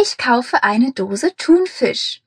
Ich kaufe eine Dose Thunfisch.